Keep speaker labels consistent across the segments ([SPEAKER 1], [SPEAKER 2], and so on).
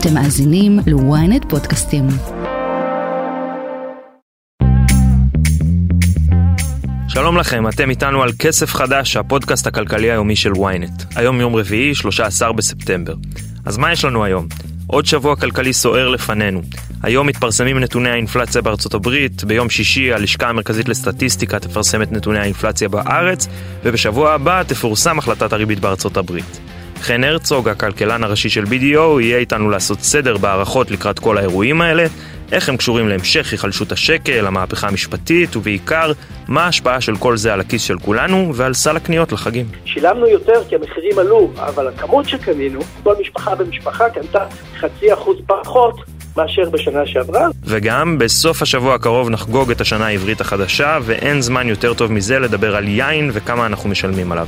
[SPEAKER 1] אתם מאזינים ל-ynet פודקאסטים.
[SPEAKER 2] שלום לכם, אתם איתנו על כסף חדש, הפודקאסט הכלכלי היומי של ynet. היום יום רביעי, 13 בספטמבר. אז מה יש לנו היום? עוד שבוע כלכלי סוער לפנינו. היום מתפרסמים נתוני האינפלציה בארצות הברית, ביום שישי הלשכה המרכזית לסטטיסטיקה תפרסם את נתוני האינפלציה בארץ, ובשבוע הבא תפורסם החלטת הריבית בארצות הברית. חן הרצוג, הכלכלן הראשי של BDO, יהיה איתנו לעשות סדר בהערכות לקראת כל האירועים האלה, איך הם קשורים להמשך היחלשות השקל, המהפכה המשפטית, ובעיקר, מה ההשפעה של כל זה על הכיס של כולנו ועל סל הקניות לחגים.
[SPEAKER 3] שילמנו יותר כי המחירים עלו, אבל הכמות שקנינו, כל משפחה ומשפחה קנתה חצי אחוז פחות מאשר בשנה שעברה.
[SPEAKER 2] וגם בסוף השבוע הקרוב נחגוג את השנה העברית החדשה, ואין זמן יותר טוב מזה לדבר על יין וכמה אנחנו משלמים עליו.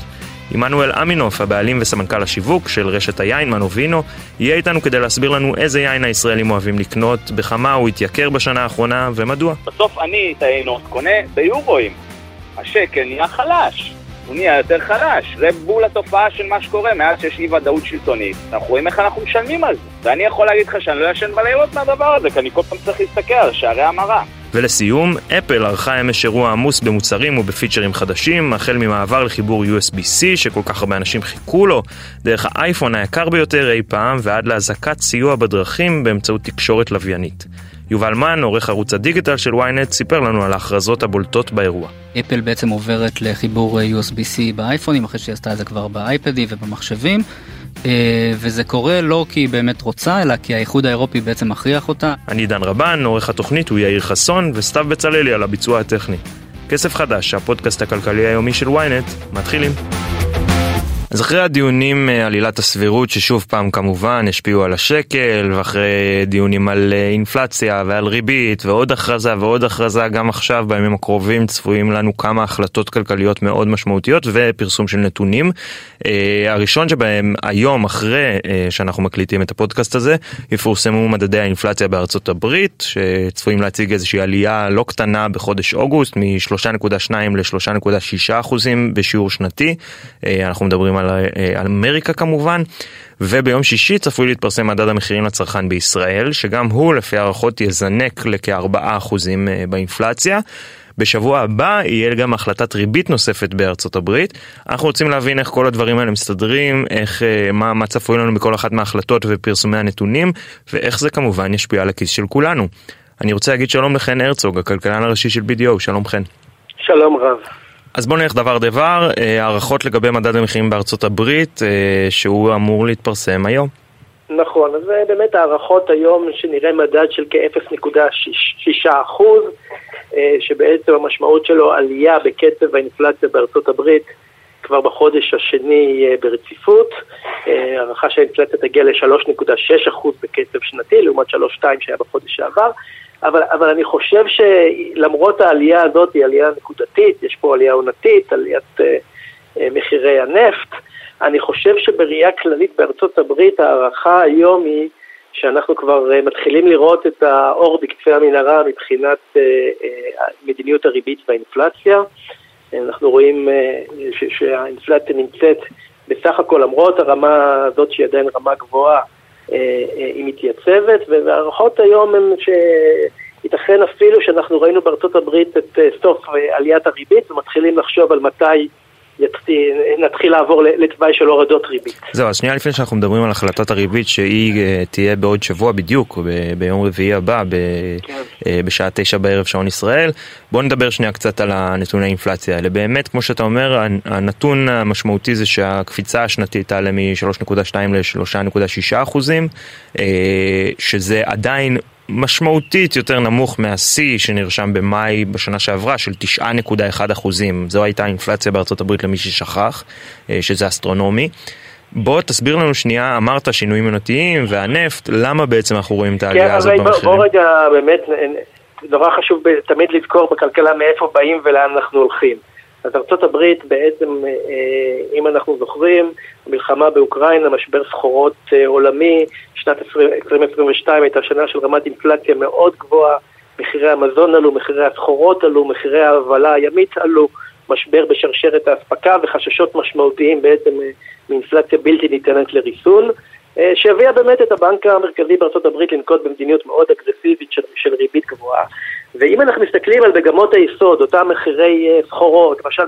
[SPEAKER 2] עמנואל אמינוף, הבעלים וסמנכ"ל השיווק של רשת היין מנובינו, יהיה איתנו כדי להסביר לנו איזה יין הישראלים אוהבים לקנות, בכמה הוא התייקר בשנה האחרונה ומדוע.
[SPEAKER 4] בסוף אני את היינות קונה ביורואים. השקל נהיה חלש. הוא נהיה יותר חלש. זה בול התופעה של מה שקורה מאז שיש אי ודאות שלטונית. אנחנו רואים איך אנחנו משלמים על זה. ואני יכול להגיד לך שאני לא ישן בלילות מהדבר הזה, כי אני כל פעם צריך להסתכל על שערי המרה.
[SPEAKER 2] ולסיום, אפל ערכה אמש אירוע עמוס במוצרים ובפיצ'רים חדשים, החל ממעבר לחיבור USB-C שכל כך הרבה אנשים חיכו לו, דרך האייפון היקר ביותר אי פעם, ועד להזעקת סיוע בדרכים באמצעות תקשורת לוויינית. יובל מן, עורך ערוץ הדיגיטל של ynet, סיפר לנו על ההכרזות הבולטות באירוע.
[SPEAKER 5] אפל בעצם עוברת לחיבור USB-C באייפונים, אחרי שהיא עשתה את זה כבר באייפדים ובמחשבים. אה, וזה קורה לא כי היא באמת רוצה, אלא כי האיחוד האירופי בעצם מכריח אותה.
[SPEAKER 2] אני דן רבן, עורך התוכנית הוא יאיר חסון, וסתיו בצללי על הביצוע הטכני. כסף חדש, הפודקאסט הכלכלי היומי של ynet, מתחילים. אז אחרי הדיונים אה, על עילת הסבירות ששוב פעם כמובן השפיעו על השקל ואחרי דיונים על אה, אינפלציה ועל ריבית ועוד הכרזה ועוד הכרזה גם עכשיו בימים הקרובים צפויים לנו כמה החלטות כלכליות מאוד משמעותיות ופרסום של נתונים. אה, הראשון שבהם היום אחרי שאנחנו מקליטים את הפודקאסט הזה יפורסמו מדדי האינפלציה בארצות הברית שצפויים להציג איזושהי עלייה לא קטנה בחודש אוגוסט מ-3.2 ל-3.6 אחוזים בשיעור שנתי. אנחנו מדברים על, אה, על אמריקה כמובן, וביום שישי צפוי להתפרסם מדד המחירים לצרכן בישראל, שגם הוא לפי הערכות יזנק לכ-4% אה, באינפלציה. בשבוע הבא יהיה גם החלטת ריבית נוספת בארצות הברית. אנחנו רוצים להבין איך כל הדברים האלה מסתדרים, איך, אה, מה, מה צפוי לנו בכל אחת מההחלטות ופרסומי הנתונים, ואיך זה כמובן ישפיע על הכיס של כולנו. אני רוצה להגיד שלום לחן הרצוג, הכלכלן הראשי של BDO, שלום חן.
[SPEAKER 3] שלום רב.
[SPEAKER 2] אז בואו נלך דבר דבר, אה, הערכות לגבי מדד המחירים בארצות הברית, אה, שהוא אמור להתפרסם היום.
[SPEAKER 3] נכון, אז באמת הערכות היום שנראה מדד של כ-0.6 אחוז, אה, שבעצם המשמעות שלו עלייה בקצב האינפלציה בארצות הברית כבר בחודש השני ברציפות, הערכה שהאינפלציה תגיע ל-3.6 אחוז בקצב שנתי, לעומת 3.2 שהיה בחודש שעבר. אבל, אבל אני חושב שלמרות העלייה הזאת, היא עלייה נקודתית, יש פה עלייה עונתית, עליית אה, אה, מחירי הנפט, אני חושב שבראייה כללית בארצות הברית ההערכה היום היא שאנחנו כבר אה, מתחילים לראות את האור בקצה המנהרה מבחינת אה, אה, מדיניות הריבית והאינפלציה. אנחנו רואים אה, שהאינפלציה נמצאת בסך הכל, למרות הרמה הזאת שהיא עדיין רמה גבוהה, היא מתייצבת, וההערכות היום הן שייתכן אפילו שאנחנו ראינו בארצות הברית את אה, סוף עליית הריבית ומתחילים לחשוב על מתי נתחיל לעבור לתוואי של הורדות ריבית.
[SPEAKER 2] זהו, אז שנייה לפני שאנחנו מדברים על החלטת הריבית שהיא אה, תהיה בעוד שבוע בדיוק, ביום רביעי הבא, כן. אה, בשעה תשע בערב שעון ישראל, בואו נדבר שנייה קצת על הנתוני האינפלציה האלה. באמת, כמו שאתה אומר, הנתון המשמעותי זה שהקפיצה השנתית תעלה מ-3.2 ל-3.6 אחוזים, אה, שזה עדיין משמעותית יותר נמוך מהשיא שנרשם במאי בשנה שעברה של 9.1 אחוזים. זו הייתה האינפלציה בארצות הברית למי ששכח, אה, שזה אסטרונומי. בוא תסביר לנו שנייה, אמרת שינויים עונתיים והנפט, למה בעצם אנחנו רואים את העלייה
[SPEAKER 3] כן,
[SPEAKER 2] הזאת במחירים?
[SPEAKER 3] בוא רגע, באמת, נורא חשוב תמיד לזכור בכלכלה מאיפה באים ולאן אנחנו הולכים. אז ארה"ב בעצם, אה, אם אנחנו זוכרים, המלחמה באוקראינה, משבר סחורות אה, עולמי, שנת 2022 הייתה שנה של רמת אינפלציה מאוד גבוהה, מחירי המזון עלו, מחירי הסחורות עלו, מחירי ההובלה הימית עלו, משבר בשרשרת האספקה וחששות משמעותיים בעצם אה, מאינפלציה בלתי ניתנת לריסון. אה, שהביאה באמת את הבנק המרכזי הברית לנקוט במדיניות מאוד אגרסיבית של, של ריבית גבוהה. ואם אנחנו מסתכלים על מגמות היסוד, אותם מחירי אה, סחורות, למשל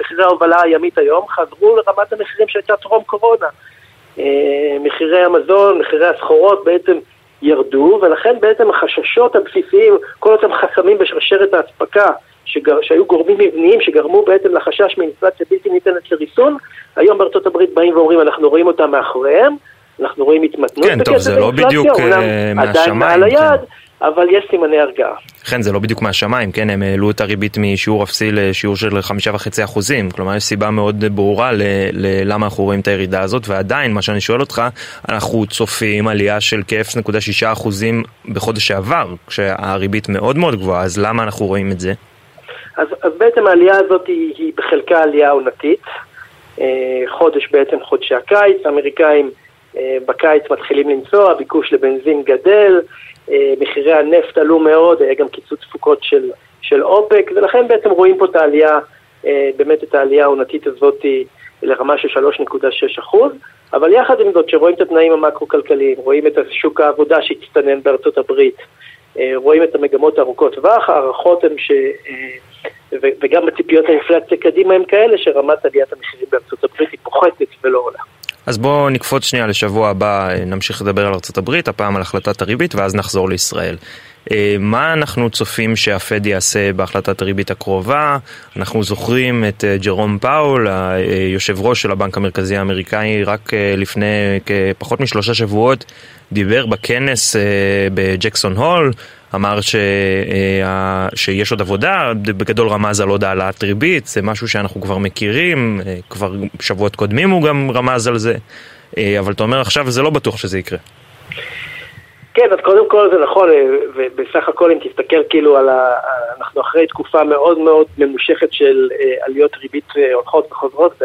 [SPEAKER 3] מחירי ההובלה הימית היום, חזרו לרמת המחירים שהייתה טרום קורונה. מחירי המזון, מחירי הסחורות בעצם ירדו, ולכן בעצם החששות הבסיסיים, כל אותם חסמים בשרשרת האספקה, שגר, שהיו גורמים מבניים שגרמו בעצם לחשש מאינפלציה בלתי ניתנת לריסון, היום בארצות הברית באים ואומרים אנחנו רואים אותם מאחוריהם, אנחנו רואים התמתנות
[SPEAKER 2] כן, טוב, זה לא בדיוק uh, מהשמיים.
[SPEAKER 3] עדיין מעל היד, כן. אבל יש סימני הרגעה.
[SPEAKER 2] כן, זה לא בדיוק מהשמיים, כן, הם העלו את הריבית משיעור אפסי לשיעור של חמישה וחצי אחוזים, כלומר יש סיבה מאוד ברורה ללמה אנחנו רואים את הירידה הזאת, ועדיין, מה שאני שואל אותך, אנחנו צופים עלייה של כ-0.6 אחוזים בחודש שעבר, כשהריבית מאוד מאוד גבוהה, אז למה אנחנו רואים את זה?
[SPEAKER 3] אז, אז בעצם העלייה הזאת היא, היא בחלקה עלייה עונתית. אה, חודש בעצם חודשי הקיץ, האמריקאים אה, בקיץ מתחילים לנסוע, הביקוש לבנזין גדל, אה, מחירי הנפט עלו מאוד, היה גם קיצוץ תפוקות של, של אופק, ולכן בעצם רואים פה את העלייה, באמת את העלייה העונתית הזאת לרמה של 3.6 אחוז, אבל יחד עם זאת, שרואים את התנאים המקרו-כלכליים, רואים את שוק העבודה שהצטנן בארצות הברית, רואים את המגמות הארוכות טווח, ההערכות הן ש... וגם בציפיות האינפלציה קדימה הם כאלה שרמת עליית המחירים בארצות הברית היא פוחתת ולא עולה.
[SPEAKER 2] אז בואו נקפוץ שנייה לשבוע הבא, נמשיך לדבר על הברית, הפעם על החלטת הריבית ואז נחזור לישראל. אה, מה אנחנו צופים שהפד יעשה בהחלטת הריבית הקרובה? אנחנו זוכרים את אה, ג'רום פאול, היושב ראש של הבנק המרכזי האמריקאי, רק אה, לפני פחות משלושה שבועות דיבר בכנס בג'קסון הול, אמר ש, שיש עוד עבודה, בגדול רמז על עוד העלאת ריבית, זה משהו שאנחנו כבר מכירים, כבר שבועות קודמים הוא גם רמז על זה, אבל אתה אומר עכשיו זה לא בטוח שזה יקרה.
[SPEAKER 3] כן, אז קודם כל זה נכון, אה, ובסך הכל אם תסתכל כאילו על ה... אנחנו אחרי תקופה מאוד מאוד ממושכת של אה, עליות ריבית אה, הולכות וחוזרות,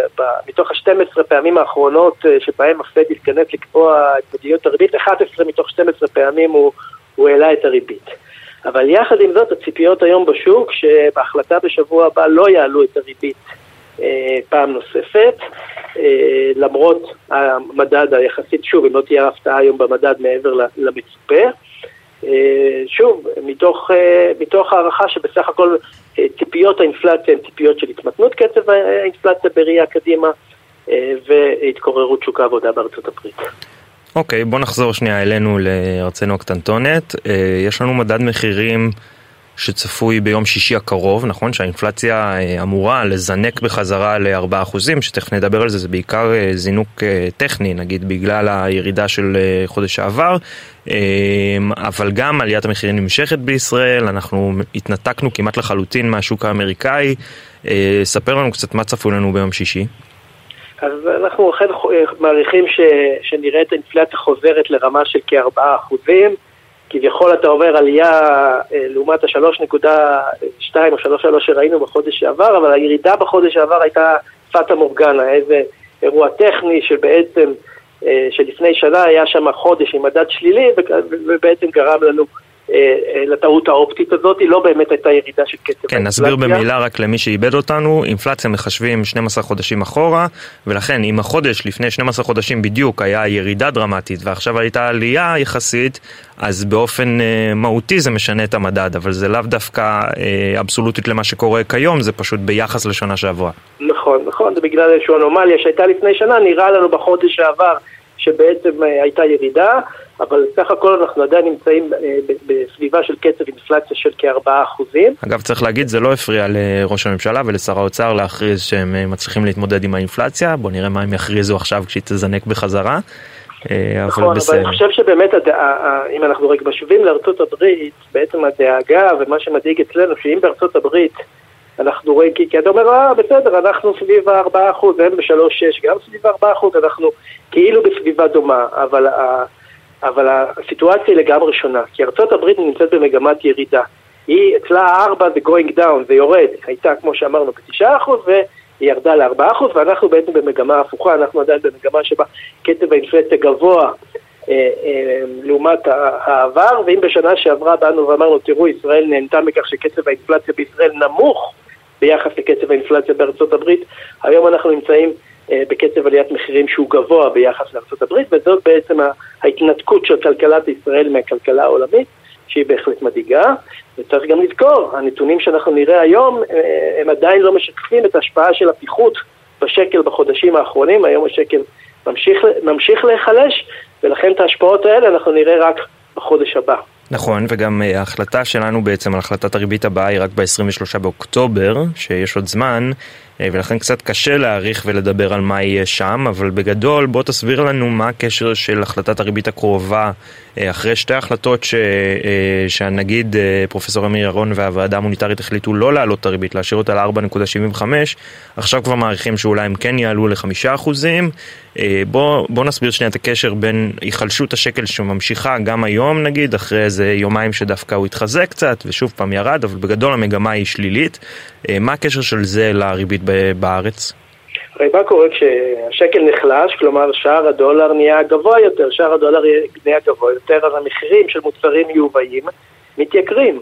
[SPEAKER 3] מתוך ה-12 פעמים האחרונות שבהם הפד התכנס לקבוע את מדיניות הריבית, 11 מתוך 12 פעמים הוא, הוא העלה את הריבית. אבל יחד עם זאת, הציפיות היום בשוק, שבהחלטה בשבוע הבא לא יעלו את הריבית פעם נוספת. אה, למרות המדד היחסית, שוב, אם לא תהיה הפתעה היום במדד מעבר למצופה. אה, שוב, מתוך, אה, מתוך הערכה שבסך הכל ציפיות האינפלציה הן ציפיות של התמתנות קצב האינפלציה בראייה קדימה והתקוררות שוק העבודה בארצות הברית.
[SPEAKER 2] אוקיי, okay, בוא נחזור שנייה אלינו לארצנו הקטנטונת. יש לנו מדד מחירים שצפוי ביום שישי הקרוב, נכון? שהאינפלציה אה, אמורה לזנק בחזרה ל-4%, שתכף נדבר על זה, זה בעיקר אה, זינוק אה, טכני, נגיד בגלל הירידה של חודש שעבר, אבל גם עליית המחירים נמשכת בישראל, אנחנו התנתקנו כמעט לחלוטין מהשוק האמריקאי. ספר לנו קצת מה צפוי לנו ביום שישי.
[SPEAKER 3] אז אנחנו אכן מעריכים ש, שנראה את האינפלציה חוזרת לרמה של כ-4 אחוזים. כביכול אתה אומר עלייה אה, לעומת ה-3.2 או 3.3 שראינו בחודש שעבר, אבל הירידה בחודש שעבר הייתה פאטה מורגנה, איזה אירוע טכני שבעצם, אה, שלפני שנה היה שם חודש עם מדד שלילי ובעצם גרם לנו אה, אה, לטעות האופטית הזאת, היא לא באמת הייתה ירידה של קצב
[SPEAKER 2] כן, נסביר במילה רק למי שאיבד אותנו, אינפלציה מחשבים 12 חודשים אחורה, ולכן אם החודש לפני 12 חודשים בדיוק היה ירידה דרמטית ועכשיו הייתה עלייה יחסית, אז באופן אה, מהותי זה משנה את המדד, אבל זה לאו דווקא אה, אבסולוטית למה שקורה כיום, זה פשוט ביחס לשנה שעברה.
[SPEAKER 3] נכון, נכון, זה בגלל איזושהי אנומליה שהייתה לפני שנה, נראה לנו בחודש שעבר שבעצם אה, הייתה ירידה. אבל סך הכל אנחנו עדיין נמצאים אה, בסביבה של קצב אינפלציה של כארבעה אחוזים.
[SPEAKER 2] אגב, צריך להגיד, זה לא הפריע לראש הממשלה ולשר האוצר להכריז שהם אה, מצליחים להתמודד עם האינפלציה. בואו נראה מה הם יכריזו עכשיו כשהיא תזנק בחזרה.
[SPEAKER 3] אה, נכון, אבל. אני חושב שבאמת, אם אנחנו רק משווים לארצות הברית, בעצם הדאגה ומה שמדאיג אצלנו, שאם בארצות הברית אנחנו רואים, כי, כי אתה אומר, אה, בסדר, אנחנו סביב ה-4%, הם ב-3.6, גם סביב ה-4%, אנחנו כאילו בסביבה דומה, אבל אבל הסיטואציה היא לגמרי שונה, כי ארה"ב נמצאת במגמת ירידה. היא, אצלה הארבע זה going down, זה יורד, הייתה כמו שאמרנו בתשעה אחוז והיא ירדה לארבעה אחוז ואנחנו בעצם במגמה הפוכה, אנחנו עדיין במגמה שבה קצב האינפלציה גבוה אה, אה, לעומת העבר, ואם בשנה שעברה באנו ואמרנו, תראו, ישראל נהנתה מכך שקצב האינפלציה בישראל נמוך ביחס לקצב האינפלציה בארצות הברית, היום אנחנו נמצאים בקצב עליית מחירים שהוא גבוה ביחס לארה"ב, וזאת בעצם ההתנתקות של כלכלת ישראל מהכלכלה העולמית, שהיא בהחלט מדאיגה. וצריך גם לזכור, הנתונים שאנחנו נראה היום, הם עדיין לא משקפים את ההשפעה של הפיחות בשקל בחודשים האחרונים, היום השקל ממשיך, ממשיך להיחלש, ולכן את ההשפעות האלה אנחנו נראה רק בחודש הבא.
[SPEAKER 2] נכון, וגם אה, ההחלטה שלנו בעצם על החלטת הריבית הבאה היא רק ב-23 באוקטובר, שיש עוד זמן, אה, ולכן קצת קשה להעריך ולדבר על מה יהיה שם, אבל בגדול בוא תסביר לנו מה הקשר של החלטת הריבית הקרובה אה, אחרי שתי החלטות ש... שהנגיד פרופסור אמיר ירון והוועדה המוניטרית החליטו לא להעלות את הריבית, להשאיר אותה ל-4.75, עכשיו כבר מעריכים שאולי הם כן יעלו ל-5%. בוא, בוא נסביר שנייה את הקשר בין היחלשות השקל שממשיכה גם היום נגיד, אחרי איזה יומיים שדווקא הוא התחזק קצת ושוב פעם ירד, אבל בגדול המגמה היא שלילית. מה הקשר של זה לריבית בארץ?
[SPEAKER 3] הרי מה קורה כשהשקל נחלש, כלומר שער הדולר נהיה גבוה יותר, שער הדולר נהיה גבוה יותר, אז המחירים של מוצרים מיובאים מתייקרים.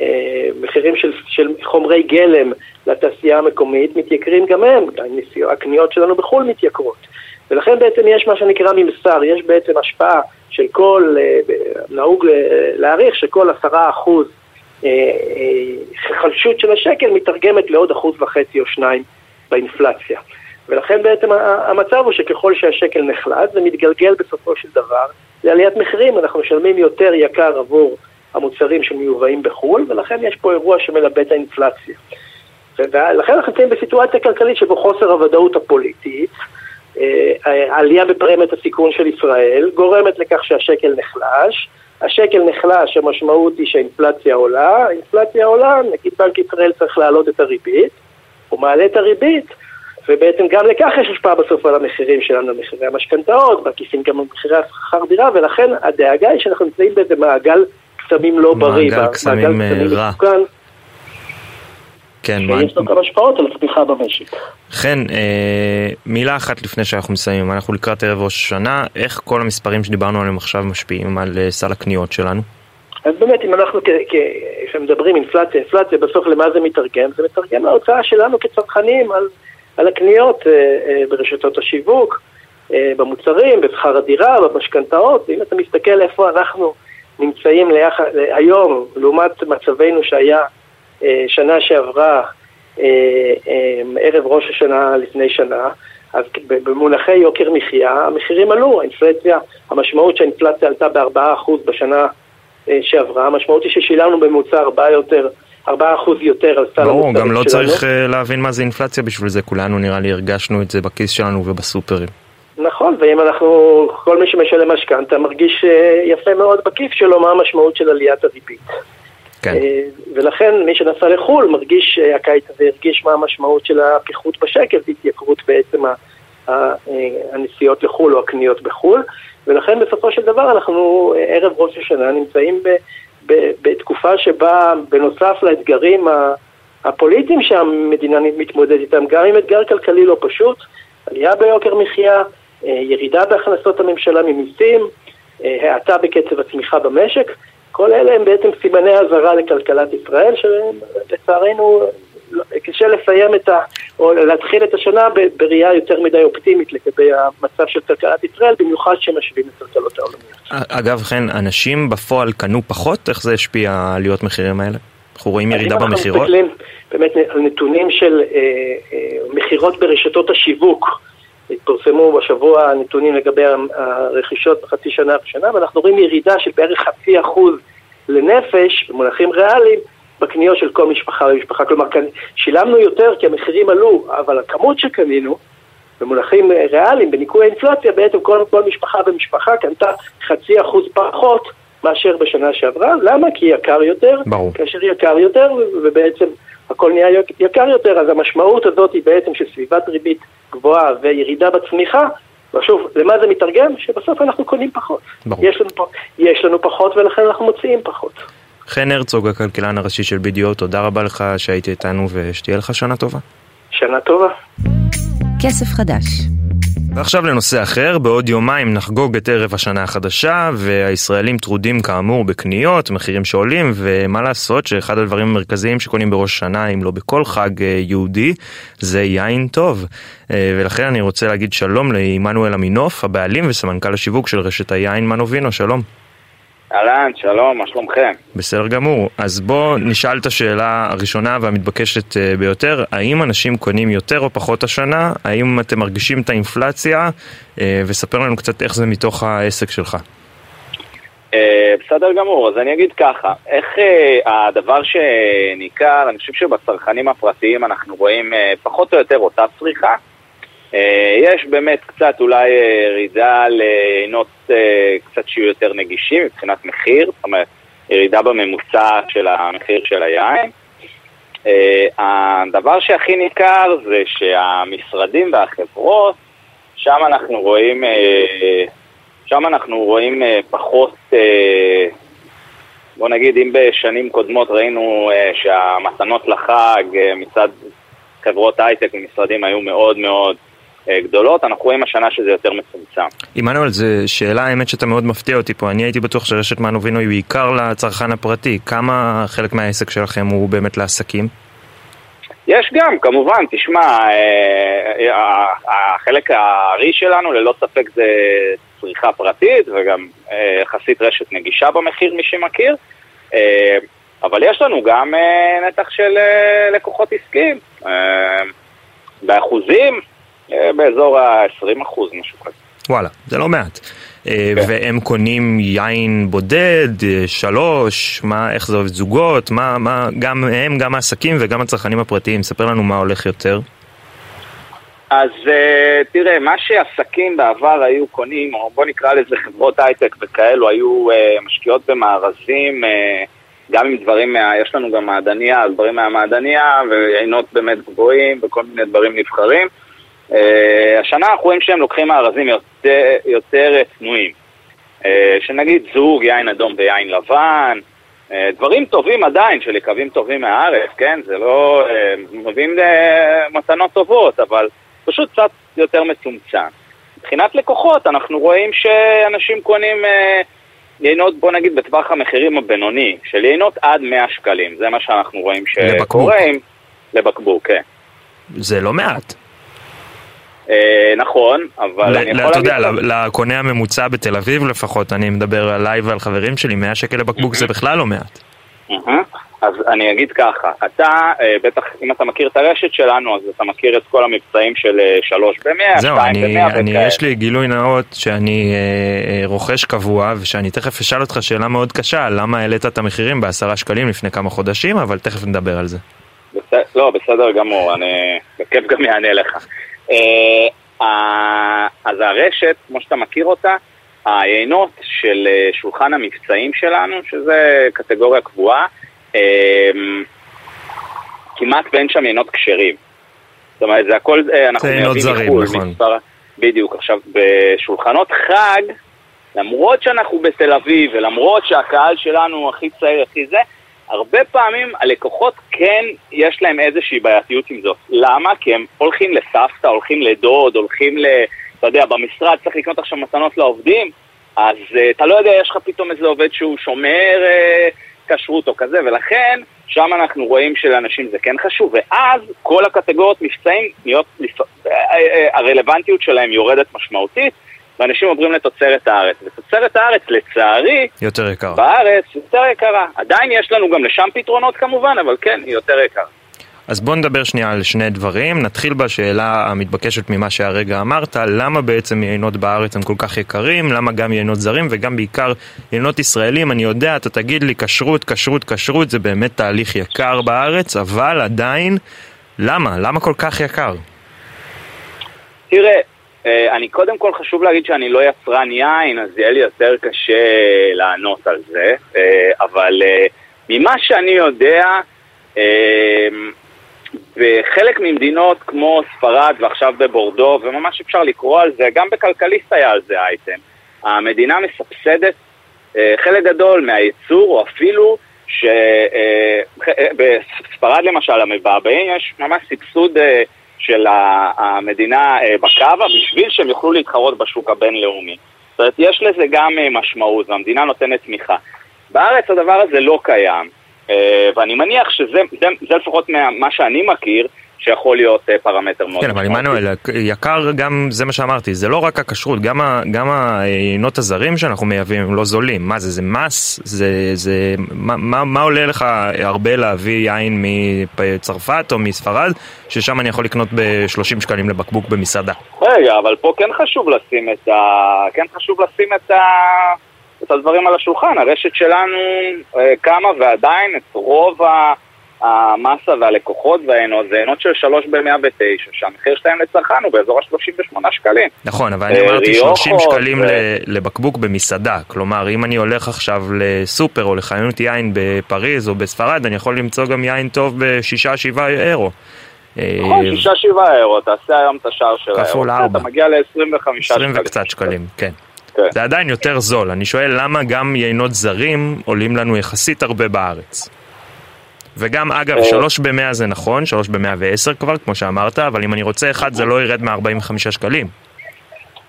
[SPEAKER 3] אה, מחירים של, של חומרי גלם לתעשייה המקומית מתייקרים גם הם, הקניות שלנו בחו"ל מתייקרות. ולכן בעצם יש מה שנקרא ממסר, יש בעצם השפעה של כל, אה, נהוג להעריך שכל עשרה אחוז היחלשות אה, של השקל מתרגמת לעוד אחוז וחצי או שניים באינפלציה. ולכן בעצם המצב הוא שככל שהשקל נחלט זה מתגלגל בסופו של דבר לעליית מחירים, אנחנו משלמים יותר יקר עבור המוצרים שמיובאים בחו"ל, ולכן יש פה אירוע שמלבה את האינפלציה. ולכן אנחנו נמצאים בסיטואציה כלכלית שבו חוסר הוודאות הפוליטית, אה, העלייה בפרמיית הסיכון של ישראל, גורמת לכך שהשקל נחלש, השקל נחלש, המשמעות היא שהאינפלציה עולה, האינפלציה עולה, נגיד בנק ישראל צריך להעלות את הריבית, הוא מעלה את הריבית, ובעצם גם לכך יש השפעה בסוף על המחירים שלנו, מחירי המשכנתאות, בעקיפין גם מחירי השכר דירה, ולכן הדאגה היא שאנחנו נמצאים באיזה מעגל קסמים לא בריא,
[SPEAKER 2] מעגל קסמים אה, רע. מסוכן.
[SPEAKER 3] כן, שיש לו גם השפעות על הצמיחה במשק.
[SPEAKER 2] חן, אה, מילה אחת לפני שאנחנו מסיימים, אנחנו לקראת ערב ראש השנה, איך כל המספרים שדיברנו עליהם עכשיו משפיעים על אה, סל הקניות שלנו?
[SPEAKER 3] אז באמת, אם אנחנו כשמדברים אינפלציה, אינפלציה, בסוף למה זה מתרגם? זה מתרגם להוצאה שלנו כצרכנים על, על הקניות אה, אה, ברשתות השיווק, אה, במוצרים, בשכר הדירה, במשכנתאות. אם אתה מסתכל איפה אנחנו נמצאים ליח... היום, לעומת מצבנו שהיה שנה שעברה, אה, אה, ערב ראש השנה לפני שנה, אז במונחי יוקר מחיה, המחירים עלו, האינפלציה, המשמעות שהאינפלציה עלתה ב-4% בשנה שעברה, המשמעות היא ששילמנו בממוצע 4 יותר, 4% יותר על סל המוצרים
[SPEAKER 2] שלנו. ברור, גם לא צריך להבין מה זה אינפלציה בשביל זה, כולנו נראה לי הרגשנו את זה בכיס שלנו ובסופרים.
[SPEAKER 3] נכון, ואם אנחנו, כל מי שמשלם משכנתה מרגיש יפה מאוד בכיס שלו מה המשמעות של עליית הריבית.
[SPEAKER 2] כן. אה,
[SPEAKER 3] ולכן מי שנסע לחו"ל מרגיש, אה, הקיץ הזה הרגיש מה המשמעות של הפיחות בשקל והתייקרות בעצם אה, הנסיעות לחו"ל או הקניות בחו"ל, ולכן בסופו של דבר אנחנו ערב ראש השנה נמצאים ב, ב, בתקופה שבה בנוסף לאתגרים הפוליטיים שהמדינה מתמודדת איתם, גם עם אתגר כלכלי לא פשוט, עלייה ביוקר מחיה, ירידה בהכנסות הממשלה ממיסים, האטה בקצב הצמיחה במשק, כל אלה הם בעצם סימני אזהרה לכלכלת ישראל, שלצערנו קשה לסיים את ה... או להתחיל את השנה בראייה יותר מדי אופטימית לגבי המצב של כלכלת ישראל, במיוחד שמשווים את כלכלות העולמיות.
[SPEAKER 2] אגב, כן, אנשים בפועל קנו פחות? איך זה השפיע העליות מחירים האלה? אנחנו רואים ירידה במכירות? אנחנו מסתכלים
[SPEAKER 3] באמת על נתונים של אה, אה, מכירות ברשתות השיווק. התפרסמו בשבוע נתונים לגבי הרכישות בחצי שנה ושנה, ואנחנו רואים ירידה של בערך חצי אחוז לנפש, במונחים ריאליים, בקניות של כל משפחה ומשפחה. כלומר, שילמנו יותר כי המחירים עלו, אבל הכמות שקנינו, במונחים ריאליים, בניכוי האינפלציה, בעצם כל, כל משפחה ומשפחה קנתה חצי אחוז פחות מאשר בשנה שעברה. למה? כי יקר יותר.
[SPEAKER 2] ברור.
[SPEAKER 3] כאשר יקר יותר, ובעצם הכל נהיה יקר יותר, אז המשמעות הזאת היא בעצם של סביבת ריבית גבוהה וירידה בצמיחה, ושוב, למה זה מתרגם? שבסוף אנחנו קונים פחות.
[SPEAKER 2] ברור.
[SPEAKER 3] יש לנו, יש לנו פחות ולכן אנחנו מוציאים פחות.
[SPEAKER 2] חן הרצוג, הכלכלן הראשי של BDO, תודה רבה לך שהיית איתנו ושתהיה לך שנה טובה.
[SPEAKER 3] שנה טובה.
[SPEAKER 1] כסף חדש
[SPEAKER 2] ועכשיו לנושא אחר, בעוד יומיים נחגוג את ערב השנה החדשה, והישראלים טרודים כאמור בקניות, מחירים שעולים, ומה לעשות שאחד הדברים המרכזיים שקונים בראש השנה, אם לא בכל חג אה, יהודי, זה יין טוב. אה, ולכן אני רוצה להגיד שלום לעמנואל אמינוף, הבעלים וסמנכ"ל השיווק של רשת היין מנובינו, שלום.
[SPEAKER 4] אהלן, שלום, מה שלומכם?
[SPEAKER 2] בסדר גמור. אז בואו נשאל את השאלה הראשונה והמתבקשת אה, ביותר, האם אנשים קונים יותר או פחות השנה? האם אתם מרגישים את האינפלציה? אה, וספר לנו קצת איך זה מתוך העסק שלך.
[SPEAKER 4] אה, בסדר גמור, אז אני אגיד ככה, איך הדבר שניכר, אני חושב שבצרכנים הפרטיים אנחנו רואים פחות או יותר אותה צריכה. אה, יש באמת קצת אולי אה, ירידה לעינות אה, קצת שיהיו יותר נגישים מבחינת מחיר, זאת אומרת ירידה בממוצע של המחיר של היין. הדבר שהכי ניכר זה שהמשרדים והחברות, שם אנחנו רואים, שם אנחנו רואים פחות, בוא נגיד אם בשנים קודמות ראינו שהמתנות לחג מצד חברות הייטק ומשרדים היו מאוד מאוד גדולות, אנחנו רואים השנה שזה יותר מצומצם.
[SPEAKER 2] עמנואל, זו שאלה האמת שאתה מאוד מפתיע אותי פה, אני הייתי בטוח שרשת מנובינו היא בעיקר לצרכן הפרטי, כמה חלק מהעסק שלכם הוא באמת לעסקים?
[SPEAKER 4] יש גם, כמובן, תשמע, אה, אה, החלק הארי שלנו ללא ספק זה צריכה פרטית וגם יחסית רשת נגישה במחיר, מי שמכיר, אבל יש לנו גם נתח של לקוחות עסקיים. באחוזים, אה, באזור ה-20 אחוז, משהו כזה.
[SPEAKER 2] וואלה, זה לא מעט. אה, כן. והם קונים יין בודד, אה, שלוש, מה, איך זה עובד, זוגות, מה, מה, גם הם, גם העסקים וגם הצרכנים הפרטיים, ספר לנו מה הולך יותר.
[SPEAKER 4] אז תראה, מה שעסקים בעבר היו קונים, או בוא נקרא לזה חברות הייטק וכאלו, היו משקיעות במארזים, גם עם דברים, מה, יש לנו גם מעדניה, דברים מהמעדניה, ועינות באמת גבוהים וכל מיני דברים נבחרים. Uh, השנה אנחנו רואים שהם לוקחים מארזים יותר, יותר צנועים. Uh, שנגיד זוג, יין אדום ויין לבן, דברים טובים עדיין, של יקבים טובים מהארץ, כן? זה לא... מביאים מתנות טובות, אבל פשוט קצת יותר מצומצם. מבחינת לקוחות, אנחנו רואים שאנשים קונים יינות, בוא נגיד, בטווח המחירים הבינוני, של יינות עד 100 שקלים. זה מה שאנחנו רואים שקורה. לבקבוק. לבקבוק, כן.
[SPEAKER 2] זה לא מעט.
[SPEAKER 4] אה, נכון, אבל אני יכול להגיד... אתה יודע,
[SPEAKER 2] לקונה הממוצע בתל אביב לפחות, אני מדבר עליי ועל חברים שלי, 100 שקל לבקבוק זה בכלל לא מעט.
[SPEAKER 4] אז אני אגיד ככה, אתה, אה, בטח, אם אתה מכיר את הרשת שלנו, אז אתה מכיר את כל המבצעים של אה, שלוש במאה, שתיים במאה וכאלה.
[SPEAKER 2] זהו, יש לי גילוי נאות שאני אה, רוכש קבוע, ושאני תכף אשאל אותך שאלה מאוד קשה, למה העלית את המחירים בעשרה שקלים לפני כמה חודשים, אבל תכף נדבר על זה.
[SPEAKER 4] לא, בסדר גמור, אני בכיף גם אענה לך. אה, אז הרשת, כמו שאתה מכיר אותה, היינות של אה, שולחן המבצעים שלנו, שזה קטגוריה קבועה, אה, כמעט ואין שם יינות כשרים. זאת אומרת, זה הכל, אנחנו
[SPEAKER 2] מייבאים מחו"ל, נכון. מספר...
[SPEAKER 4] בדיוק. עכשיו, בשולחנות חג, למרות שאנחנו בתל אביב, ולמרות שהקהל שלנו הכי צעיר, הכי זה, הרבה פעמים הלקוחות כן יש להם איזושהי בעייתיות עם זאת. למה? כי הם הולכים לסבתא, הולכים לדוד, הולכים ל... אתה יודע, במשרד צריך לקנות עכשיו מתנות לעובדים, אז uh, אתה לא יודע, יש לך פתאום איזה עובד שהוא שומר uh, כשרות או כזה, ולכן שם אנחנו רואים שלאנשים זה כן חשוב, ואז כל הקטגוריות מבצעים, uh, הרלוונטיות שלהם יורדת משמעותית. ואנשים עוברים לתוצרת הארץ. ותוצרת הארץ, לצערי,
[SPEAKER 2] יותר יקרה.
[SPEAKER 4] בארץ יותר יקרה. עדיין יש לנו גם לשם פתרונות כמובן, אבל כן, היא יותר יקרה.
[SPEAKER 2] אז בוא נדבר שנייה על שני דברים. נתחיל בשאלה המתבקשת ממה שהרגע אמרת, למה בעצם יינות בארץ הם כל כך יקרים, למה גם יינות זרים וגם בעיקר יינות ישראלים. אני יודע, אתה תגיד לי כשרות, כשרות, כשרות, זה באמת תהליך יקר בארץ, אבל עדיין, למה? למה כל כך יקר?
[SPEAKER 4] תראה, אה, אני קודם כל חשוב להגיד שאני לא יצרן יין, אז יהיה לי יותר קשה לענות על זה, אה, אבל אה, ממה שאני יודע, בחלק ממדינות כמו ספרד ועכשיו בבורדו, וממש אפשר לקרוא על זה, גם בכלכליסט היה על זה אייטם, המדינה מסבסדת חלק גדול מהייצור, או אפילו שבספרד למשל, המבעבעים, יש ממש סבסוד של המדינה בקאבה בשביל שהם יוכלו להתחרות בשוק הבינלאומי. זאת אומרת, יש לזה גם משמעות, והמדינה נותנת תמיכה. בארץ הדבר הזה לא קיים, ואני מניח שזה זה, זה לפחות מה שאני מכיר, שיכול להיות אה, פרמטר מאוד
[SPEAKER 2] כן, אבל עמנואל, יקר גם, זה מה שאמרתי, זה לא רק הכשרות, גם, גם העיינות הזרים שאנחנו מייבאים הם לא זולים. מה זה, זה מס? זה, זה, מה, מה, מה עולה לך הרבה להביא יין מצרפת או מספרד, ששם אני יכול לקנות ב-30 שקלים לבקבוק במסעדה?
[SPEAKER 4] רגע, אבל פה כן חשוב לשים את ה... כן חשוב לשים את ה... את הדברים על השולחן. הרשת שלנו אה, קמה ועדיין את רוב ה... המסה והלקוחות והעינות זה עינות של 3 ב-109, שהמחיר שלהם לצרכן הוא באזור ה-38 שקלים.
[SPEAKER 2] נכון, אבל אני אמרתי 30 שקלים לבקבוק במסעדה. כלומר, אם אני הולך עכשיו לסופר או לחנות יין בפריז או בספרד, אני יכול למצוא גם יין טוב ב-6-7 אירו.
[SPEAKER 4] נכון, 6-7 אירו, תעשה היום את השער של האירו.
[SPEAKER 2] כפול 4.
[SPEAKER 4] אתה מגיע ל-25
[SPEAKER 2] שקלים. 20 וקצת שקלים, כן. כן. זה עדיין יותר זול. אני שואל למה גם יינות זרים עולים לנו יחסית הרבה בארץ. וגם אגב, אה. שלוש במאה זה נכון, שלוש במאה ועשר כבר, כמו שאמרת, אבל אם אני רוצה אחד זה לא ירד מ-45 שקלים.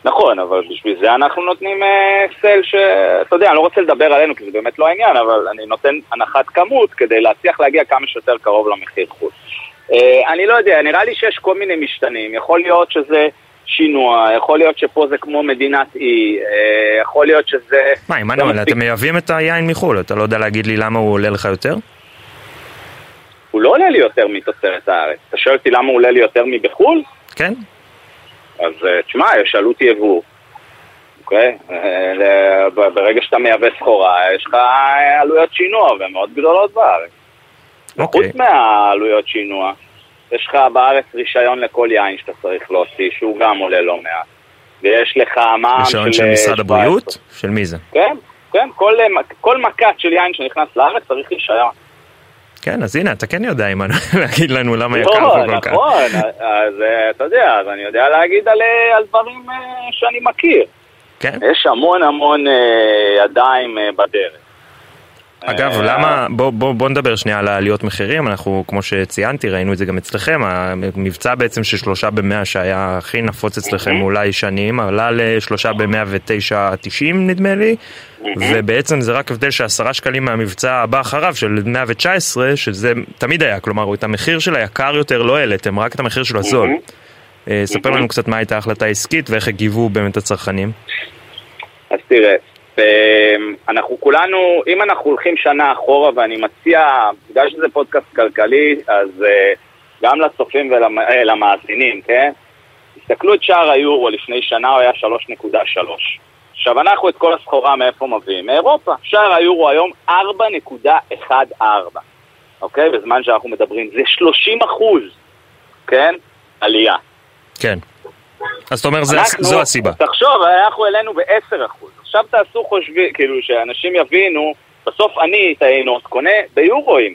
[SPEAKER 4] נכון, אבל בשביל זה אנחנו נותנים אה, סל ש... אתה יודע, אני לא רוצה לדבר עלינו כי זה באמת לא העניין, אבל אני נותן הנחת כמות כדי להצליח להגיע כמה שיותר קרוב למחיר חוץ. אה, אני לא יודע, נראה לי שיש כל מיני משתנים. יכול להיות שזה שינוע, יכול להיות שפה זה כמו מדינת אי, אה, יכול להיות שזה...
[SPEAKER 2] מה, עמנואל, אתם מייבאים את היין מחו"ל, אתה לא יודע להגיד לי למה הוא עולה לך יותר?
[SPEAKER 4] הוא לא עולה לי יותר מתוצרת הארץ. אתה שואל אותי למה הוא עולה לי יותר מבחו"ל?
[SPEAKER 2] כן.
[SPEAKER 4] אז אה, תשמע, יש עלות יבוא. אוקיי? אה, ברגע שאתה מייבא סחורה, יש לך עלויות שינוע ומאוד גדולות בארץ. אוקיי. חוץ מהעלויות שינוע, יש לך בארץ רישיון לכל יין שאתה צריך להוציא, שהוא גם עולה לא מעט. ויש לך מע"מ
[SPEAKER 2] של... רישיון של משרד הבריאות? של מי זה?
[SPEAKER 4] כן, כן, כל, כל מכת של יין שנכנס לארץ צריך רישיון.
[SPEAKER 2] כן, אז הנה, אתה כן יודע, אם להגיד לנו למה יקר פה כל כך.
[SPEAKER 4] נכון, אז אה, אתה יודע, אז אני יודע להגיד על, אה, על דברים אה, שאני מכיר.
[SPEAKER 2] כן.
[SPEAKER 4] יש המון המון ידיים בדרך.
[SPEAKER 2] אגב, אה, למה, בוא, בוא, בוא נדבר שנייה על העליות מחירים, אנחנו, כמו שציינתי, ראינו את זה גם אצלכם, המבצע בעצם של שלושה במאה שהיה הכי נפוץ אצלכם אולי שנים, עלה לשלושה במאה ותשע תשעים נדמה לי, ובעצם זה רק הבדל של עשרה שקלים מהמבצע הבא אחריו, של 119, שזה תמיד היה, כלומר, את המחיר של היקר יותר לא העליתם, רק את המחיר של הזול. אה, ספר לנו קצת מה הייתה ההחלטה העסקית ואיך הגיבו באמת הצרכנים.
[SPEAKER 4] אז תראה, אנחנו כולנו, אם אנחנו הולכים שנה אחורה, ואני מציע, בגלל שזה פודקאסט כלכלי, אז אה, גם לצופים ולמאזינים, כן? תסתכלו את שער היורו לפני שנה, הוא היה 3.3. עכשיו, אנחנו את כל הסחורה מאיפה מביאים? מאירופה. שער היורו היום 4.14, אוקיי? בזמן שאנחנו מדברים, זה 30 אחוז, כן? עלייה.
[SPEAKER 2] כן. אז אתה אומר, אנחנו, זו הסיבה.
[SPEAKER 4] תחשוב, אנחנו העלינו ב-10 אחוז. עכשיו תעשו חושבי, כאילו שאנשים יבינו, בסוף אני את העינות קונה ביורואים.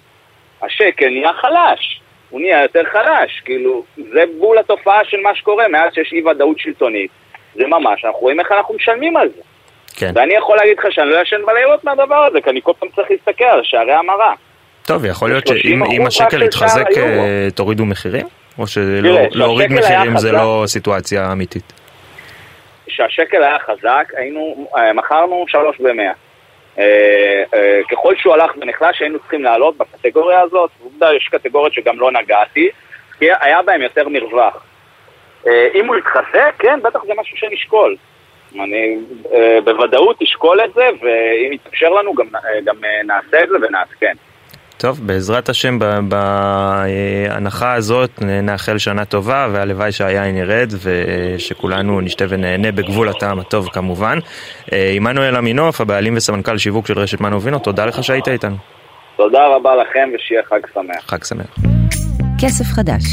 [SPEAKER 4] השקל נהיה חלש, הוא נהיה יותר חלש, כאילו, זה בול התופעה של מה שקורה מאז שיש אי ודאות שלטונית. זה ממש, אנחנו רואים איך אנחנו משלמים על זה.
[SPEAKER 2] כן.
[SPEAKER 4] ואני יכול להגיד לך שאני לא ישן בלילות מהדבר הזה, כי אני כל פעם צריך להסתכל על שערי המרה.
[SPEAKER 2] טוב, יכול להיות שאם השקל יתחזק אה, תורידו מחירים? או שלהוריד מחירים זה לא סיטואציה אמיתית?
[SPEAKER 4] כשהשקל היה חזק, היינו, אה, מכרנו שלוש במאה. אה, אה, ככל שהוא הלך ונחלש, היינו צריכים לעלות בקטגוריה הזאת. עובדה, יש קטגוריות שגם לא נגעתי, כי היה בהם יותר מרווח. אם הוא יתחזק, כן, בטח זה משהו שנשקול. אני בוודאות אשקול את זה, ואם יתאפשר לנו גם, גם נעשה את זה ונעדכן.
[SPEAKER 2] טוב, בעזרת השם בהנחה הזאת נאחל שנה טובה והלוואי שהיין ירד ושכולנו נשתה ונהנה בגבול הטעם הטוב כמובן. אה, עמנואל אמינוף, הבעלים וסמנכ"ל שיווק של רשת מנו וינו, תודה לך שהיית איתנו.
[SPEAKER 4] תודה רבה לכם ושיהיה חג שמח.
[SPEAKER 2] חג שמח.
[SPEAKER 1] כסף חדש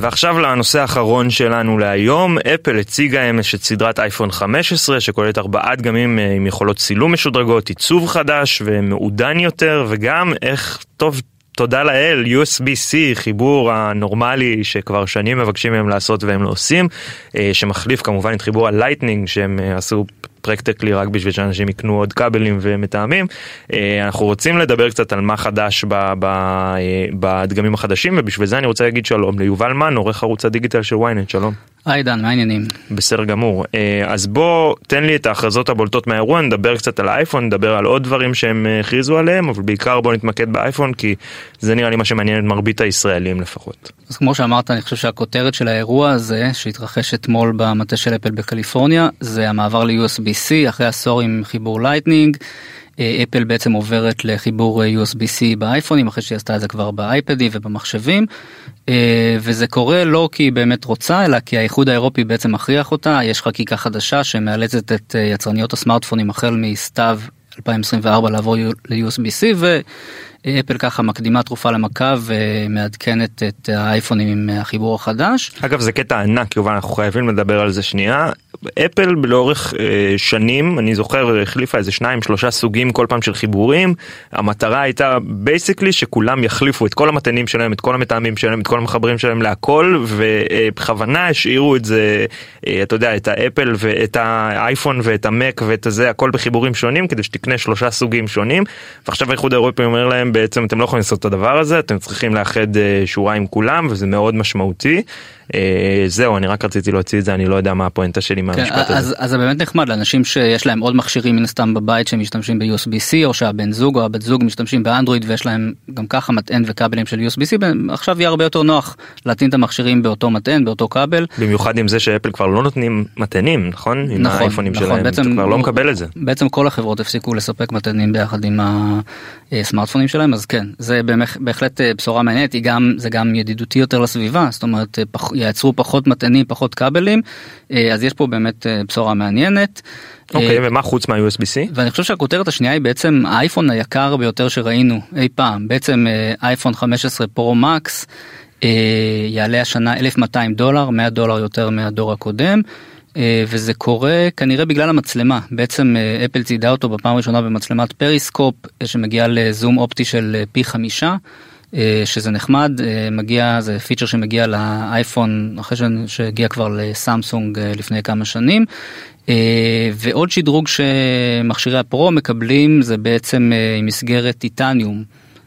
[SPEAKER 2] ועכשיו לנושא האחרון שלנו להיום, אפל הציגה אמש את סדרת אייפון 15 שכוללת ארבעה דגמים אה, עם יכולות צילום משודרגות, עיצוב חדש ומעודן יותר וגם איך טוב תודה לאל, USB-C, חיבור הנורמלי שכבר שנים מבקשים מהם לעשות והם לא עושים, אה, שמחליף כמובן את חיבור ה Lightning שהם אה, עשו practically רק בשביל שאנשים יקנו עוד כבלים ומתאמים. אנחנו רוצים לדבר קצת על מה חדש בדגמים החדשים ובשביל זה אני רוצה להגיד שלום ליובל מן עורך ערוץ הדיגיטל של ynet שלום.
[SPEAKER 5] היי דן, מה העניינים?
[SPEAKER 2] בסדר גמור. אז בוא תן לי את ההכרזות הבולטות מהאירוע, נדבר קצת על האייפון, נדבר על עוד דברים שהם הכריזו עליהם, אבל בעיקר בוא נתמקד באייפון כי זה נראה לי מה שמעניין את מרבית הישראלים לפחות.
[SPEAKER 5] אז כמו שאמרת, אני חושב שהכותרת של האירוע הזה, שהתרחש אתמול במטה של אפל בקליפורניה, זה המעבר ל-USB-C אחרי עשור עם חיבור לייטנינג. אפל בעצם עוברת לחיבור USB-C באייפונים אחרי שהיא עשתה את זה כבר באייפדים ובמחשבים וזה קורה לא כי היא באמת רוצה אלא כי האיחוד האירופי בעצם מכריח אותה יש חקיקה חדשה שמאלצת את יצרניות הסמארטפונים החל מסתיו 2024 לעבור ל-USB-C ואפל ככה מקדימה תרופה למכה ומעדכנת את האייפונים עם החיבור החדש.
[SPEAKER 2] אגב זה קטע ענק יובל אנחנו חייבים לדבר על זה שנייה. אפל לאורך אה, שנים אני זוכר החליפה איזה שניים שלושה סוגים כל פעם של חיבורים המטרה הייתה basically שכולם יחליפו את כל המטענים שלהם את כל המתאמים שלהם את כל המחברים שלהם להכל ובכוונה השאירו את זה אה, אתה יודע את האפל ואת האייפון ואת המק ואת הזה הכל בחיבורים שונים כדי שתקנה שלושה סוגים שונים ועכשיו האיחוד האירופי אומר להם בעצם אתם לא יכולים לעשות את הדבר הזה אתם צריכים לאחד אה, שורה עם כולם וזה מאוד משמעותי. אה, זהו אני רק רציתי להוציא את זה אני לא יודע מה הפואנטה שלי מהמשפט
[SPEAKER 5] כן,
[SPEAKER 2] הזה.
[SPEAKER 5] אז, אז זה באמת נחמד לאנשים שיש להם עוד מכשירים מן הסתם בבית שמשתמשים ב-USB-C או שהבן זוג או הבת זוג משתמשים באנדרואיד ויש להם גם ככה מטען וכבלים של USB-C עכשיו יהיה הרבה יותר נוח להטעין את המכשירים באותו מטען באותו כבל.
[SPEAKER 2] במיוחד עם זה שאפל כבר לא נותנים מטענים נכון? עם
[SPEAKER 5] נכון,
[SPEAKER 2] האייפונים
[SPEAKER 5] נכון,
[SPEAKER 2] שלהם
[SPEAKER 5] בעצם,
[SPEAKER 2] אתה כבר לא מקבל את זה.
[SPEAKER 5] בעצם כל החברות הפסיקו לספק מטענים ביחד עם הסמארטפונים שלהם אז כן זה בהחלט אה, בשורה מעניינת היא גם זה גם ידידותי יותר לסביבה זאת אומרת אה, ייצרו פחות מטענים פחות כבלים אה, אז יש פה באמת בשורה מעניינת.
[SPEAKER 2] אוקיי, ומה חוץ מה-USB-C?
[SPEAKER 5] ואני חושב שהכותרת השנייה היא בעצם האייפון היקר ביותר שראינו אי פעם בעצם אייפון 15 פרו מקס יעלה השנה 1200 דולר 100 דולר יותר מהדור הקודם. וזה קורה כנראה בגלל המצלמה בעצם אפל ציידה אותו בפעם הראשונה במצלמת פריסקופ שמגיעה לזום אופטי של פי חמישה שזה נחמד מגיע זה פיצ'ר שמגיע לאייפון אחרי שהגיע כבר לסמסונג לפני כמה שנים ועוד שדרוג שמכשירי הפרו מקבלים זה בעצם עם מסגרת טיטניום.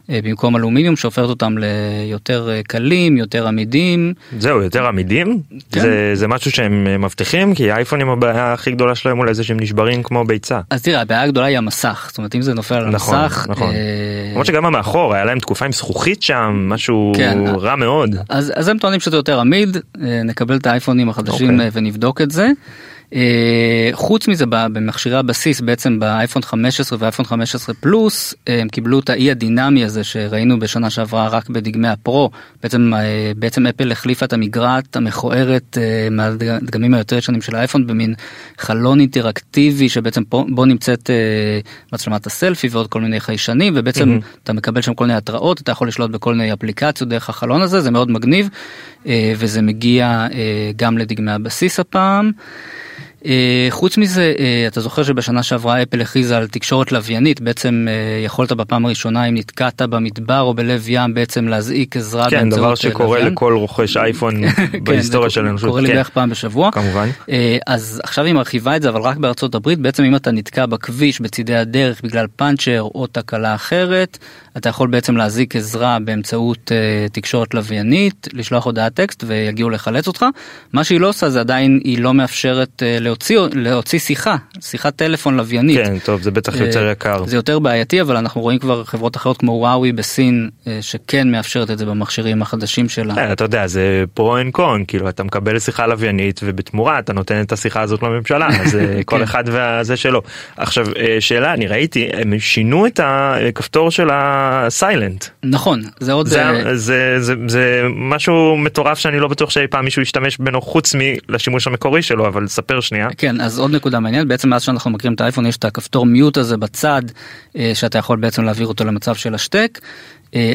[SPEAKER 5] במקום אלומיניום שהופכת אותם ליותר קלים יותר עמידים.
[SPEAKER 2] זהו יותר עמידים כן. זה, זה משהו שהם מבטיחים כי האייפונים הבעיה הכי גדולה שלהם אולי זה שהם נשברים כמו ביצה.
[SPEAKER 5] אז תראה הבעיה הגדולה היא המסך זאת אומרת אם זה נופל על
[SPEAKER 2] נכון,
[SPEAKER 5] המסך.
[SPEAKER 2] נכון. למרות שגם המאחור היה להם תקופה עם זכוכית שם משהו
[SPEAKER 5] כן.
[SPEAKER 2] רע מאוד.
[SPEAKER 5] אז, אז הם טוענים שזה יותר עמיד נקבל את האייפונים החדשים
[SPEAKER 2] אוקיי.
[SPEAKER 5] ונבדוק את זה. חוץ מזה במכשירי הבסיס בעצם באייפון 15 ואייפון 15 פלוס הם קיבלו את האי הדינמי הזה שראינו בשנה שעברה רק בדגמי הפרו בעצם בעצם אפל החליפה את המגרעת המכוערת מהדגמים היותר ישנים של האייפון במין חלון אינטראקטיבי שבעצם פה, בו נמצאת מצלמת הסלפי ועוד כל מיני חיישנים ובעצם mm-hmm. אתה מקבל שם כל מיני התראות אתה יכול לשלוט בכל מיני אפליקציות דרך החלון הזה זה מאוד מגניב וזה מגיע גם לדגמי הבסיס הפעם. חוץ מזה אתה זוכר שבשנה שעברה אפל הכריזה על תקשורת לוויינית בעצם יכולת בפעם הראשונה אם נתקעת במדבר או בלב ים בעצם להזעיק עזרה
[SPEAKER 2] כן דבר שקורה לוויין. לכל רוכש אייפון בהיסטוריה של האנושות.
[SPEAKER 5] קורה לי
[SPEAKER 2] כן.
[SPEAKER 5] בערך פעם בשבוע
[SPEAKER 2] כמובן
[SPEAKER 5] אז עכשיו היא מרחיבה את זה אבל רק בארצות הברית בעצם אם אתה נתקע בכביש בצידי הדרך בגלל פאנצ'ר או תקלה אחרת אתה יכול בעצם להזעיק עזרה באמצעות תקשורת לוויינית לשלוח הודעת טקסט ויגיעו לחלץ אותך מה שהיא לא עושה זה עדיין היא לא מאפשרת להוציא, להוציא שיחה, שיחת טלפון לוויינית.
[SPEAKER 2] כן, טוב, זה בטח יותר יקר.
[SPEAKER 5] זה יותר בעייתי, אבל אנחנו רואים כבר חברות אחרות כמו וואוי בסין, שכן מאפשרת את זה במכשירים החדשים שלה.
[SPEAKER 2] כן, אתה יודע, זה pro and con, כאילו אתה מקבל שיחה לוויינית ובתמורה אתה נותן את השיחה הזאת לממשלה, אז כל אחד והזה שלו. עכשיו, שאלה, אני ראיתי, הם שינו את הכפתור של ה silent.
[SPEAKER 5] נכון, זה עוד...
[SPEAKER 2] זה, זה, זה, זה משהו מטורף שאני לא בטוח שאי פעם מישהו ישתמש בו חוץ מלשימוש המקורי שלו, אבל ספר שנייה.
[SPEAKER 5] כן, אז עוד נקודה מעניינת, בעצם מאז שאנחנו מכירים את האייפון יש את הכפתור mute הזה בצד, שאתה יכול בעצם להעביר אותו למצב של השתק.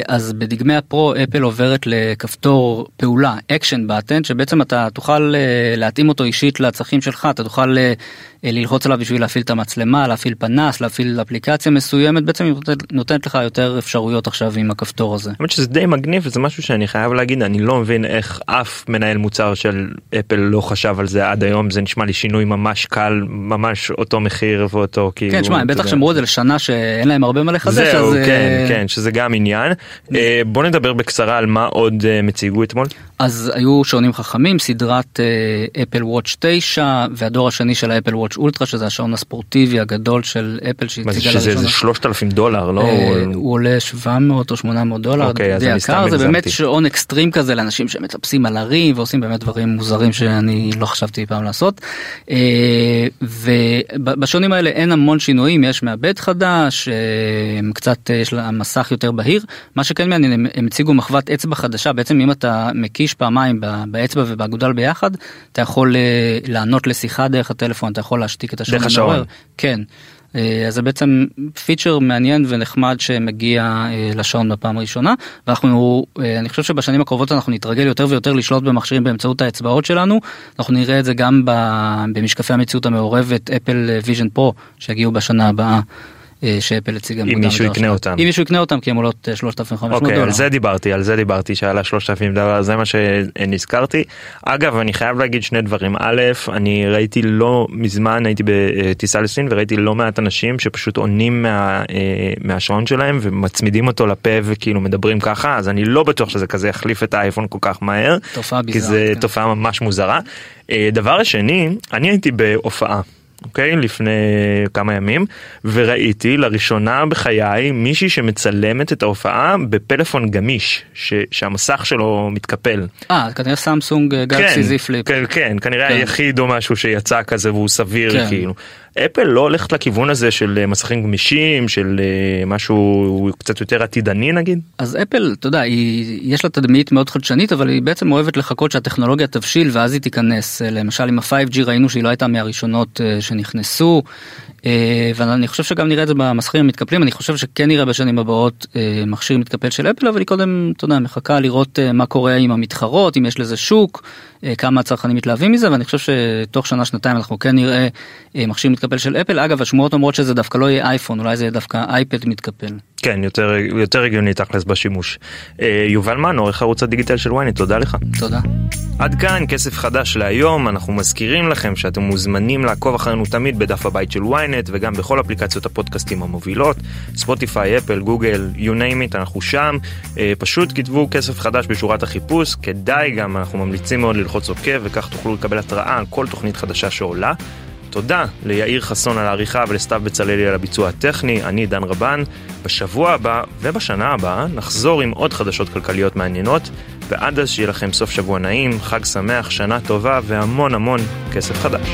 [SPEAKER 5] אז בדגמי הפרו אפל עוברת לכפתור פעולה action button שבעצם אתה תוכל להתאים אותו אישית לצרכים שלך. אתה תוכל ללחוץ עליו בשביל להפעיל את המצלמה להפעיל פנס להפעיל אפליקציה מסוימת בעצם היא נותנת לך יותר אפשרויות עכשיו עם הכפתור הזה.
[SPEAKER 2] האמת שזה די מגניב וזה משהו שאני חייב להגיד אני לא מבין איך אף מנהל מוצר של אפל לא חשב על זה עד היום זה נשמע לי שינוי ממש קל ממש אותו מחיר ואותו כאילו.
[SPEAKER 5] כן, שמע, הם בטח שמרו את זה לשנה שאין להם הרבה מה לחדש.
[SPEAKER 2] זהו,
[SPEAKER 5] אז,
[SPEAKER 2] כן, כן, שזה גם עניין. אה, בוא נדבר בקצרה על מה עוד הם הציגו אתמול.
[SPEAKER 5] אז היו שעונים חכמים, סדרת אפל וואץ' 9 והדור השני של האפל וואץ' אולטרה שזה השעון הספורטיבי הגדול של אפל שהציגה
[SPEAKER 2] לראשונה. שזה איזה 3,000 דולר, לא?
[SPEAKER 5] הוא עולה 700 או 800 דולר,
[SPEAKER 2] אוקיי, אז אני סתם
[SPEAKER 5] זה. באמת שעון אקסטרים כזה לאנשים שמטפסים על הרים ועושים באמת דברים מוזרים שאני לא חשבתי פעם לעשות. ובשעונים האלה אין המון שינויים, יש מעבד חדש, קצת יש לה מסך יותר בהיר, מה שכן מעניין הם, הם הציגו מחוות אצבע חדשה, בעצם אם אתה מקיש פעמיים באצבע ובאגודל ביחד, אתה יכול לענות לשיחה דרך הטלפון, אתה יכול להשתיק את השעון.
[SPEAKER 2] דרך השעון.
[SPEAKER 5] כן. אז זה בעצם פיצ'ר מעניין ונחמד שמגיע לשעון בפעם הראשונה ואנחנו אני חושב שבשנים הקרובות אנחנו נתרגל יותר ויותר לשלוט במכשירים באמצעות האצבעות שלנו אנחנו נראה את זה גם במשקפי המציאות המעורבת אפל ויז'ן פרו שיגיעו בשנה הבאה. שאפל הציגה
[SPEAKER 2] אם מישהו יקנה אותם
[SPEAKER 5] אם מישהו יקנה אותם כי הם עולות 3,500
[SPEAKER 2] אוקיי,
[SPEAKER 5] דולר.
[SPEAKER 2] על זה דיברתי על זה דיברתי שעלה 3,000 דולר זה מה שנזכרתי אגב אני חייב להגיד שני דברים א' אני ראיתי לא מזמן הייתי בטיסה לסין וראיתי לא מעט אנשים שפשוט עונים מה, מהשעון שלהם ומצמידים אותו לפה וכאילו מדברים ככה אז אני לא בטוח שזה כזה יחליף את האייפון כל כך מהר
[SPEAKER 5] תופעה
[SPEAKER 2] כי
[SPEAKER 5] ביזארית,
[SPEAKER 2] זה
[SPEAKER 5] כן.
[SPEAKER 2] תופעה ממש מוזרה. דבר השני אני הייתי בהופעה. אוקיי לפני כמה ימים וראיתי לראשונה בחיי מישהי שמצלמת את ההופעה בפלאפון גמיש ש, שהמסך שלו מתקפל.
[SPEAKER 5] אה כנראה סמסונג גלקסי זי פליפ.
[SPEAKER 2] כן, כן כנראה
[SPEAKER 5] כן.
[SPEAKER 2] היחיד או משהו שיצא כזה והוא סביר
[SPEAKER 5] כן.
[SPEAKER 2] כאילו. אפל לא הולכת לכיוון הזה של אה, מסכים גמישים של אה, משהו קצת יותר עתידני נגיד.
[SPEAKER 5] אז אפל, אתה יודע, היא, יש לה תדמית מאוד חדשנית, אבל היא בעצם אוהבת לחכות שהטכנולוגיה תבשיל ואז היא תיכנס. אה, למשל עם ה-5G ראינו שהיא לא הייתה מהראשונות שנכנסו, ואני חושב שגם נראה את זה במסכים המתקפלים, אני חושב שכן נראה בשנים הבאות אה, מכשיר מתקפל של אפל, אבל היא קודם, אתה יודע, מחכה לראות אה, מה קורה עם המתחרות, אם יש לזה שוק, אה, כמה הצרכנים מתלהבים מזה, ואני חושב שתוך שנה שנתיים אנחנו כן נראה אה, מכשיר מתקפל של אפל. אגב, השמועות אומרות שזה דווקא לא יהיה אייפון, אולי זה יהיה דווקא אייפד מתקפל.
[SPEAKER 2] כן יותר יותר הגיוני תכלס בשימוש. אה, יובל מן עורך ערוץ הדיגיטל של ynet תודה לך.
[SPEAKER 5] תודה.
[SPEAKER 2] עד כאן כסף חדש להיום, אנחנו מזכירים לכם שאתם מוזמנים לעקוב אחרינו תמיד בדף הבית של ynet וגם בכל אפליקציות הפודקאסטים המובילות, ספוטיפיי, אפל, גוגל, you name it, אנחנו שם, אה, פשוט כתבו כסף חדש בשורת החיפוש, כדאי גם, אנחנו ממליצים מאוד ללחוץ עוקב וכך תוכלו לקבל התראה על כל תוכנית חדשה שעולה. תודה ליאיר חסון על העריכה ולסתיו בצללי על הביצוע הטכני, אני דן רבן. בשבוע הבא ובשנה הבאה נחזור עם עוד חדשות כלכליות מעניינות, ועד אז שיהיה לכם סוף שבוע נעים, חג שמח, שנה טובה והמון המון כסף חדש.